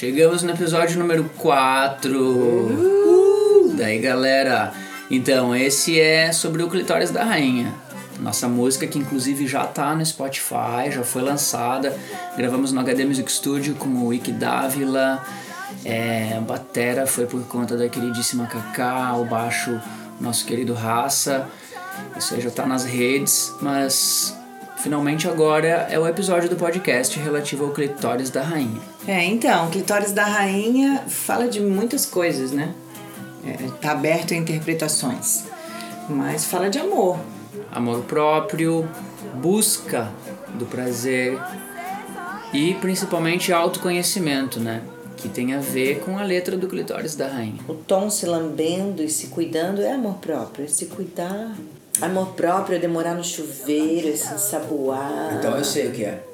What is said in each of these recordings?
Chegamos no episódio número 4. Uh! Daí, galera. Então, esse é sobre o clitóris da rainha. Nossa música que inclusive já tá no Spotify, já foi lançada. Gravamos no HD Music Studio com o Wiki Dávila. É, a batera foi por conta da queridíssima Kaká, o baixo nosso querido Raça. Isso aí já tá nas redes, mas finalmente agora é o episódio do podcast relativo ao clitóris da rainha. É, então, clitóris da rainha fala de muitas coisas, né? É, tá aberto a interpretações. Mas fala de amor. Amor próprio, busca do prazer e principalmente autoconhecimento, né? Que tem a ver com a letra do clitóris da rainha. O tom se lambendo e se cuidando é amor próprio, é se cuidar. Amor próprio é demorar no chuveiro, é se ensaboar. Então eu sei o que é.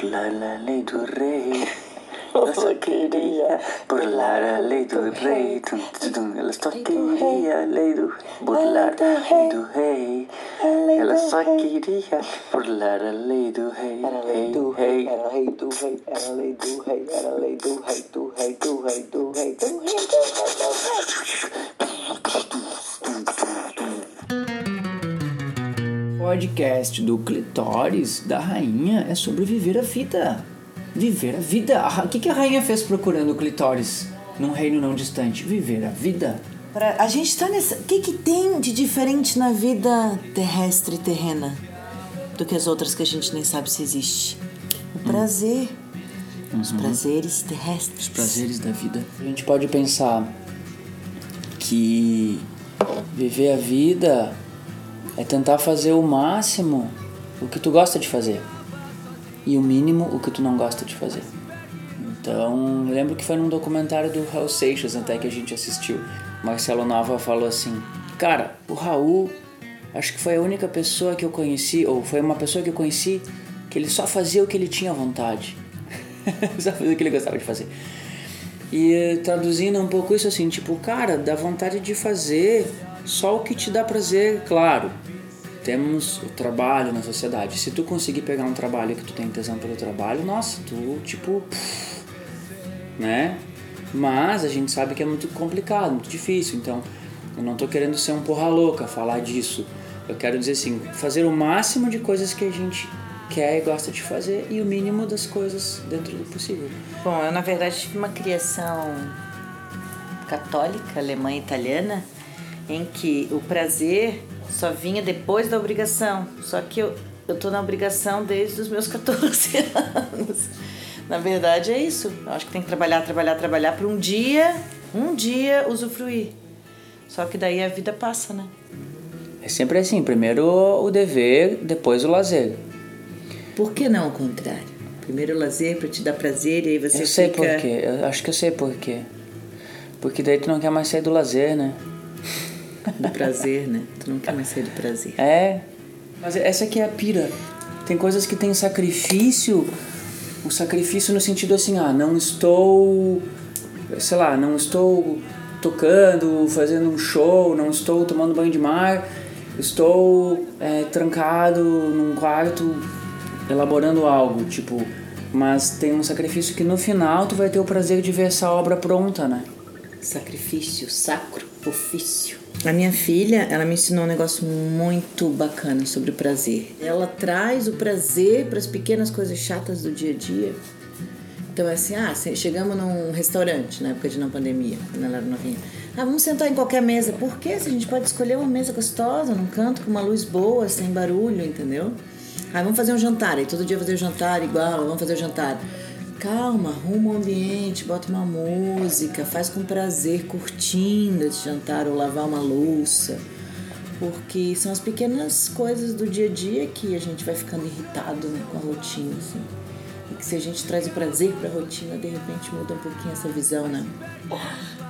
Queria burlar a lei do rei. Ela só queria burlar a lei do rei. Tum, tum, tum. Ela só queria a lei do burlar a lei do rei. Ela só queria burlar a lei do rei. Era lei Rei, do rei, rei. era a lei do rei, era a lei do rei, era lei do rei, do rei, do rei, do rei, do rei, do rei. Podcast do clitóris da rainha é sobre viver a vida. Viver a vida. O que, que a rainha fez procurando o clitóris num reino não distante? Viver a vida. Pra, a gente tá nessa. O que, que tem de diferente na vida terrestre e terrena do que as outras que a gente nem sabe se existe? O prazer. Os prazeres terrestres. Os prazeres da vida. A gente pode pensar que viver a vida é tentar fazer o máximo o que tu gosta de fazer e o mínimo o que tu não gosta de fazer. Então, lembro que foi num documentário do Raul Seixas até que a gente assistiu. Marcelo Nova falou assim: Cara, o Raul, acho que foi a única pessoa que eu conheci, ou foi uma pessoa que eu conheci, que ele só fazia o que ele tinha vontade. só fazia o que ele gostava de fazer. E traduzindo um pouco isso assim, tipo, cara, dá vontade de fazer só o que te dá prazer, claro. Temos o trabalho na sociedade. Se tu conseguir pegar um trabalho que tu tem tesão pelo trabalho, nossa, tu, tipo, né? Mas a gente sabe que é muito complicado, muito difícil. Então, eu não tô querendo ser um porra louca falar disso. Eu quero dizer assim, fazer o máximo de coisas que a gente quer e gosta de fazer e o mínimo das coisas dentro do possível. Bom, eu na verdade tive uma criação católica, alemã e italiana, em que o prazer só vinha depois da obrigação. Só que eu, eu tô na obrigação desde os meus 14 anos. Na verdade é isso. Eu acho que tem que trabalhar, trabalhar, trabalhar para um dia, um dia usufruir. Só que daí a vida passa, né? É sempre assim, primeiro o dever, depois o lazer. Por que não o contrário? Primeiro o lazer para te dar prazer e aí você eu sei fica... por quê, eu acho que eu sei por quê. Porque daí tu não quer mais sair do lazer, né? Do prazer, né? Tu não quer mais sair do prazer. É. Mas essa aqui é a pira. Tem coisas que tem sacrifício. O sacrifício no sentido assim, ah, não estou. Sei lá, não estou tocando, fazendo um show, não estou tomando banho de mar, estou é, trancado num quarto elaborando algo, tipo. Mas tem um sacrifício que no final tu vai ter o prazer de ver essa obra pronta, né? Sacrifício, sacro, ofício. A minha filha, ela me ensinou um negócio muito bacana sobre o prazer. Ela traz o prazer para as pequenas coisas chatas do dia a dia. Então é assim, ah, chegamos num restaurante na época de não pandemia, quando ela era novinha. Ah, vamos sentar em qualquer mesa. Por quê? Se a gente pode escolher uma mesa gostosa, num canto, com uma luz boa, sem barulho, entendeu? Ah, vamos fazer um jantar. Aí todo dia fazer o jantar igual, vamos fazer o jantar. Calma, arruma o ambiente, bota uma música, faz com prazer, curtindo esse jantar ou lavar uma louça. Porque são as pequenas coisas do dia a dia que a gente vai ficando irritado né, com a rotina, assim. E que se a gente traz o prazer pra rotina, de repente muda um pouquinho essa visão, né?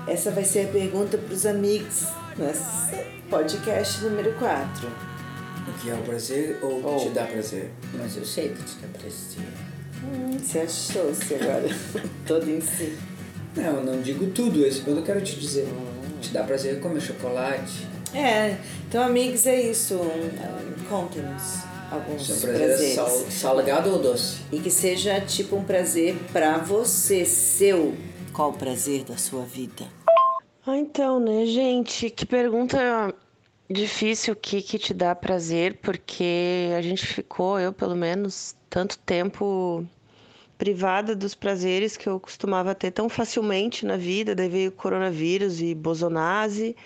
Essa vai ser a pergunta pros amigos nesse podcast número 4. O que é o prazer ou o que te dá prazer? Mas eu sei que te dá prazer. Hum, você achou-se agora, todo em si. Não, eu não digo tudo, esse ponto eu quero te dizer. Te dá prazer comer chocolate. É, então, amigos, é isso. Um, Contem-nos alguns Seu prazer é prazeres. sal- salgado ou doce? E que seja tipo um prazer pra você, seu. Qual o prazer da sua vida? Ah, então, né, gente? Que pergunta difícil o que, que te dá prazer, porque a gente ficou, eu pelo menos, tanto tempo privada dos prazeres que eu costumava ter tão facilmente na vida. Daí veio o coronavírus e bosonase.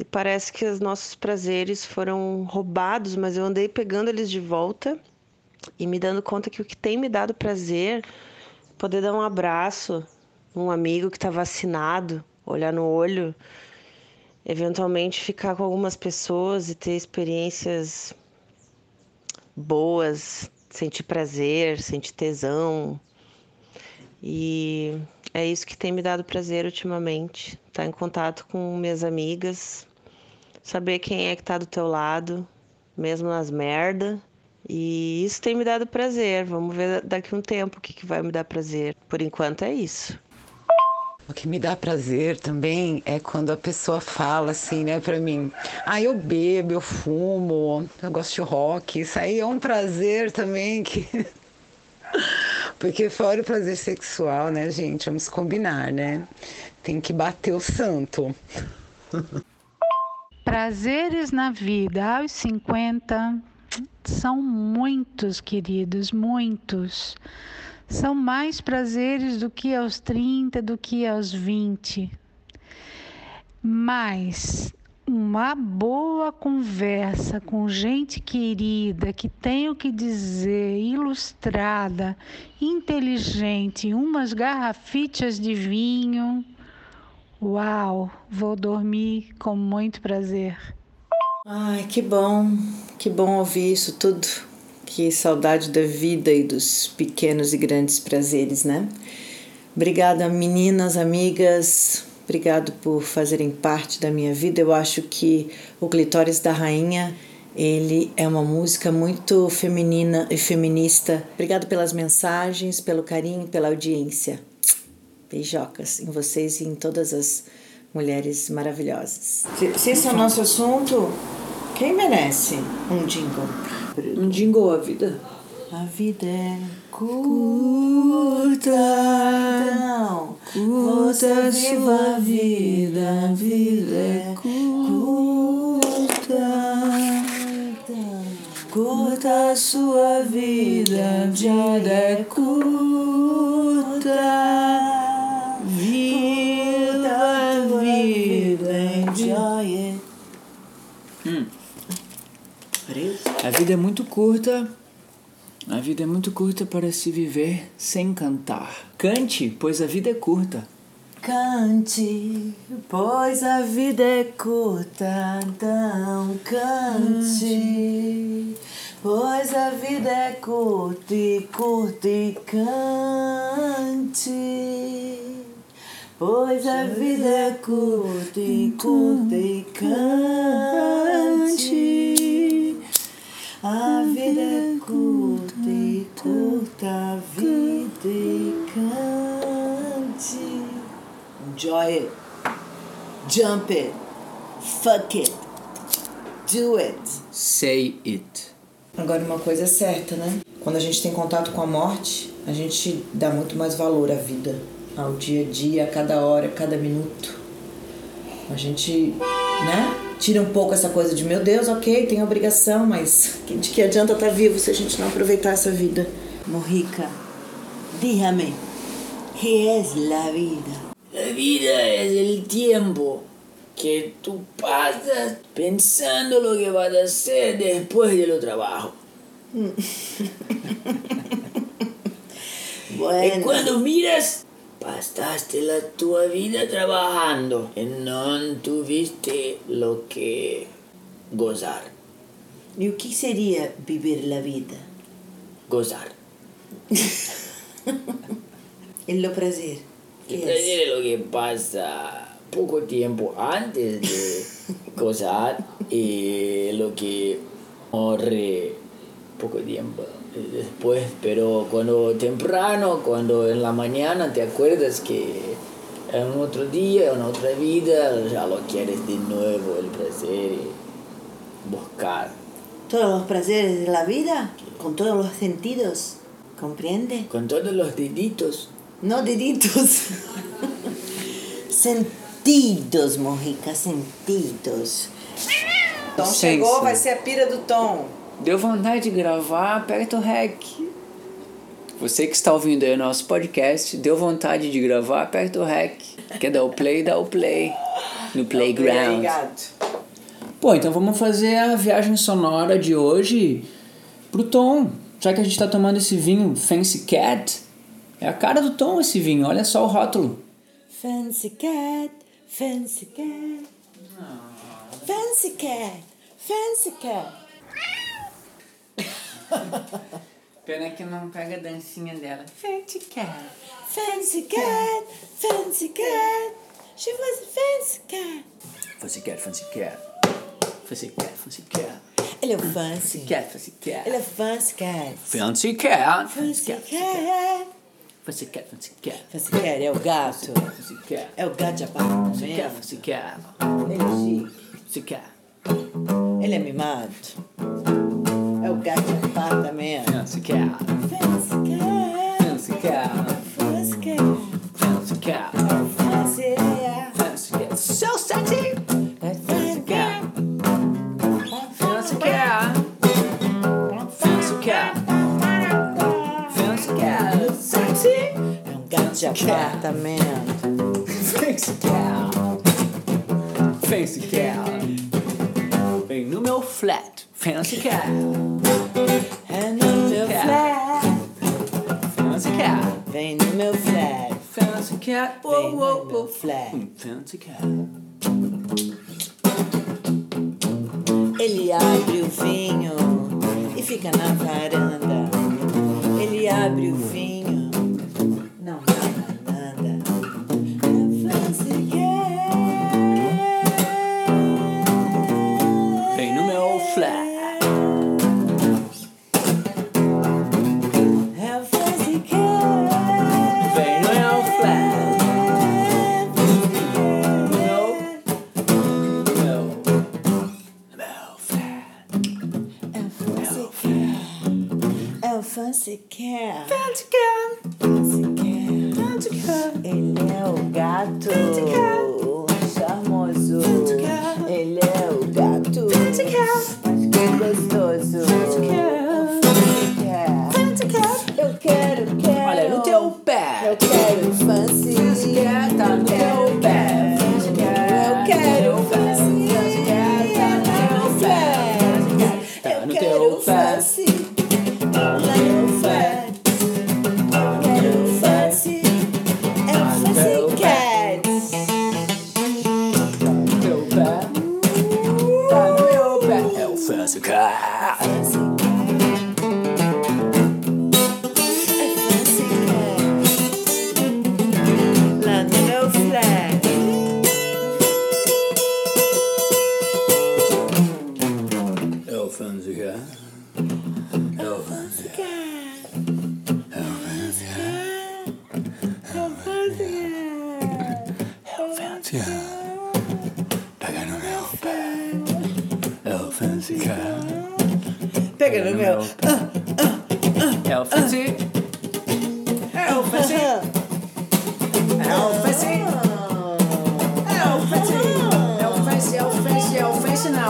E parece que os nossos prazeres foram roubados, mas eu andei pegando eles de volta e me dando conta que o que tem me dado prazer, poder dar um abraço num amigo que está vacinado, olhar no olho, eventualmente ficar com algumas pessoas e ter experiências boas, sentir prazer, sentir tesão. E é isso que tem me dado prazer ultimamente, estar em contato com minhas amigas, saber quem é que tá do teu lado, mesmo nas merda. E isso tem me dado prazer. Vamos ver daqui a um tempo o que, que vai me dar prazer. Por enquanto é isso. O que me dá prazer também é quando a pessoa fala assim, né, pra mim: ah, eu bebo, eu fumo, eu gosto de rock. Isso aí é um prazer também que. Porque fora o prazer sexual, né, gente? Vamos combinar, né? Tem que bater o santo. Prazeres na vida aos 50 são muitos, queridos, muitos. São mais prazeres do que aos 30, do que aos 20. Mas uma boa conversa com gente querida, que tem o que dizer, ilustrada, inteligente, umas garrafitas de vinho. Uau, vou dormir com muito prazer. Ai, que bom, que bom ouvir isso tudo. Que saudade da vida e dos pequenos e grandes prazeres, né? Obrigada, meninas, amigas. Obrigado por fazerem parte da minha vida. Eu acho que o Clitóris da Rainha, ele é uma música muito feminina e feminista. Obrigado pelas mensagens, pelo carinho, pela audiência. Beijocas em vocês e em todas as mulheres maravilhosas. Se, se esse é o nosso assunto, quem merece um jingle? Um jingle à vida. A vida é curta, não, curta viva a vida, a vida é curta, curta a sua vida, a vida é curta, A vida é muito curta. A vida é muito curta para se viver sem cantar. Cante, pois a vida é curta. Cante, pois a vida é curta, então cante, pois a vida é curta e curta e cante, pois a vida é curta e curta e cante, a vida é curta e curta a vida e cante. Enjoy it. Jump it. Fuck it. Do it. Say it. Agora, uma coisa é certa, né? Quando a gente tem contato com a morte, a gente dá muito mais valor à vida, ao dia a dia, a cada hora, a cada minuto. A gente, né? Tira um pouco essa coisa de, meu Deus, ok, tem obrigação, mas de que adianta estar vivo se a gente não aproveitar essa vida? Morrica, dígame, ¿qué es la vida? La vida es el tiempo que tú pasas pensando lo que vas a hacer después de lo trabajo. Es Bueno, cuando miras, pasaste la tua vida trabajando y no tuviste lo que gozar. e o que seria viver la vida? Gozar. El lo prazer. El ¿Qué placer es lo que pasa poco tiempo antes de gozar y lo que corre poco tiempo después. Pero cuando temprano, cuando en la mañana te acuerdas que en otro día, en otra vida, ya lo quieres de nuevo, el placer y buscar. Todos los prazeres de la vida, con todos los sentidos, ¿comprende? Con todos los deditos. No deditos. sentidos, Morrica, sentidos. Tom chegou, vai ser a pira do Tom. Deu vontade de gravar, aperta o REC. Você que está ouvindo aí o nosso podcast, deu vontade de gravar, aperta o REC. Quer dar o play, dá o play. No playground. Obrigado. Pô, então vamos fazer a viagem sonora de hoje pro Tom. Já que a gente tá tomando esse vinho Fancy Cat, é a cara do Tom esse vinho, olha só o rótulo. Fancy cat, fancy cat. Fancy cat, fancy cat. Pena que não pega a dancinha dela. Fancy Cat. Fancy cat, fancy cat. She was a fancy cat. Fancy Cat, Fancy Cat. Fancy Cat, Fancy Cat. Ele é o fancy. Cat, Fancy Cat. Ele é fancy cat. Fancy Cat. Fancy Cat. Fancy Cat, Fancy Cat. Fancy cat é o gato. Fancy Cat. É o gato de Fancy Cat. Fancy Cat. Ele é chique. Fancy Cat. Ele é mimado. É o gato de apartamento. Fancy Cat. Fancy cat. Fancy Cat. Fancy cat. Fancy Cat. Fancy cat. Fancy Cat. So sexy. Fancy Cat. Fancy Cat. Fancy Cat. Fancy Cat. Sexy. É um gato de apartamento. Fancy Cat. Fancy Cat. Vem no meu flat. Fancy Cat. É no meu flat. Fancy Cat. Vem no meu flat. Fancy Cat. Whoa, meu whoa. flat. Hum, Fancy Cat. Ele abre o vinho e fica na varanda. Ele abre o vinho. Olha, no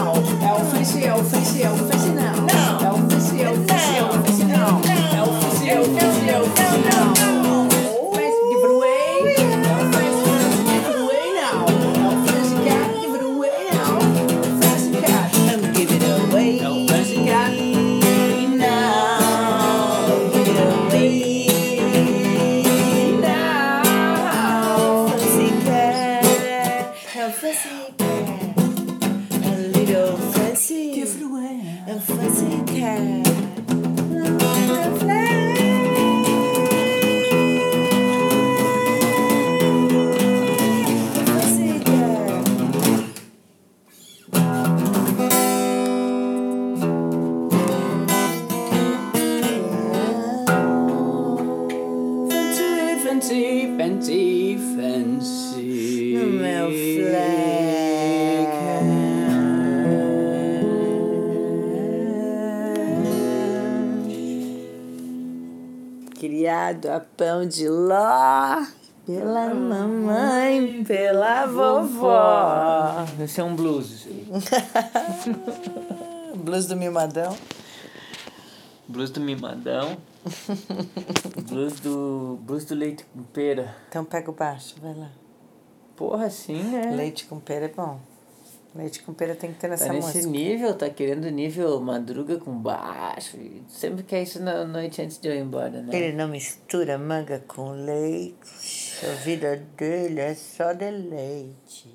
não. É o Fancy, é o Fancy, é o Fancy não. É o Fancy, é o Fancy, é o Fancy Criado a pão de ló pela mamãe, pela vovó. Esse é um blues. Blues do mimadão. Blues do mimadão. blues do. Blues do leite com pera. Então pega o baixo, vai lá. Porra, sim, né? Leite com pera é bom. Leite com pera tem que ter nessa Tá nesse música. nível, tá querendo nível madruga com baixo. Sempre quer isso na noite antes de eu ir embora, né? Ele não mistura manga com leite. A vida dele é só de leite.